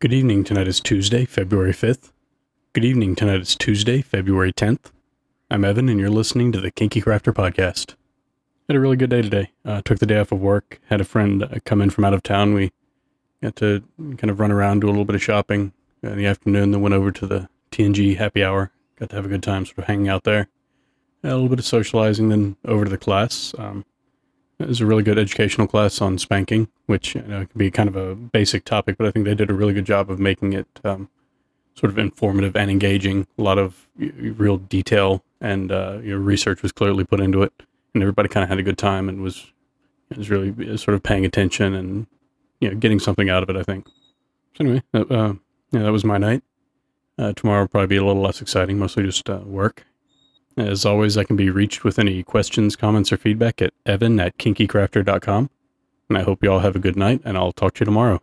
Good evening. Tonight is Tuesday, February 5th. Good evening. Tonight is Tuesday, February 10th. I'm Evan, and you're listening to the Kinky Crafter Podcast. Had a really good day today. Uh, took the day off of work. Had a friend uh, come in from out of town. We got to kind of run around, do a little bit of shopping in the afternoon, then went over to the TNG happy hour. Got to have a good time sort of hanging out there. Had a little bit of socializing, then over to the class. Um, it was a really good educational class on spanking, which you know, can be kind of a basic topic, but I think they did a really good job of making it um, sort of informative and engaging. A lot of real detail and uh, research was clearly put into it, and everybody kind of had a good time and was was really uh, sort of paying attention and you know getting something out of it. I think. So anyway, uh, yeah, that was my night. Uh, tomorrow will probably be a little less exciting, mostly just uh, work. As always, I can be reached with any questions, comments, or feedback at evan at kinkycrafter.com. And I hope you all have a good night, and I'll talk to you tomorrow.